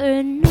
And.